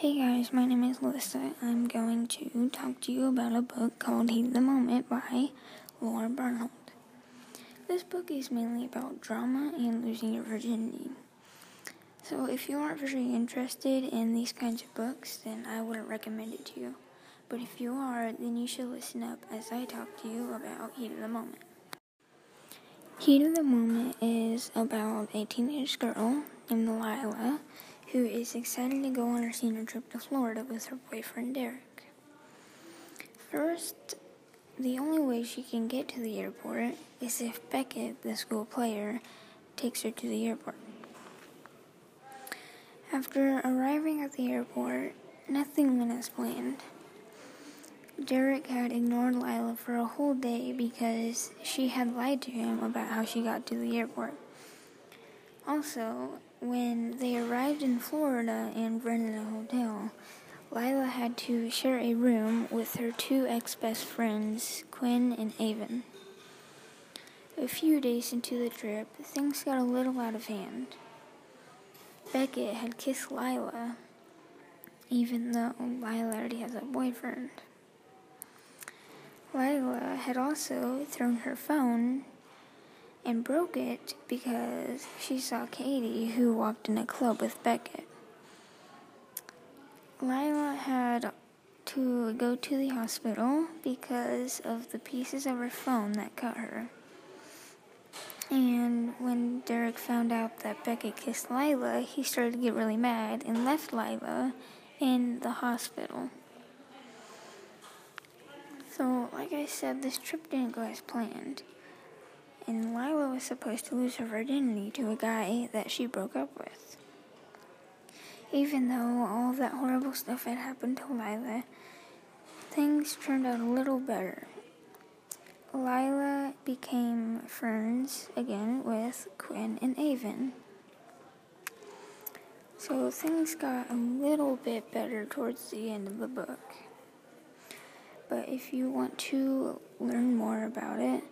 Hey guys, my name is Alyssa. I'm going to talk to you about a book called Heat of the Moment by Laura Barnholdt. This book is mainly about drama and losing your virginity. So if you aren't very interested in these kinds of books, then I wouldn't recommend it to you. But if you are, then you should listen up as I talk to you about Heat of the Moment. Heat of the Moment is about a teenage girl named Lila who is excited to go on her senior trip to Florida with her boyfriend Derek. First, the only way she can get to the airport is if Beckett, the school player, takes her to the airport. After arriving at the airport, nothing went as planned. Derek had ignored Lila for a whole day because she had lied to him about how she got to the airport. Also, when they arrived in Florida and rented a hotel, Lila had to share a room with her two ex best friends, Quinn and Avon. A few days into the trip, things got a little out of hand. Beckett had kissed Lila, even though Lila already has a boyfriend. Lila had also thrown her phone and broke it because she saw Katie, who walked in a club with Beckett. Lila had to go to the hospital because of the pieces of her phone that cut her. And when Derek found out that Beckett kissed Lila, he started to get really mad and left Lila in the hospital. So, like I said, this trip didn't go as planned and Lila was supposed to lose her virginity to a guy that she broke up with. Even though all that horrible stuff had happened to Lila, things turned out a little better. Lila became friends again with Quinn and Avon. So things got a little bit better towards the end of the book. But if you want to learn more about it,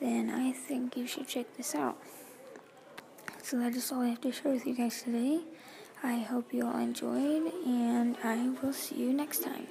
then I think you should check this out. So that is all I have to share with you guys today. I hope you all enjoyed, and I will see you next time.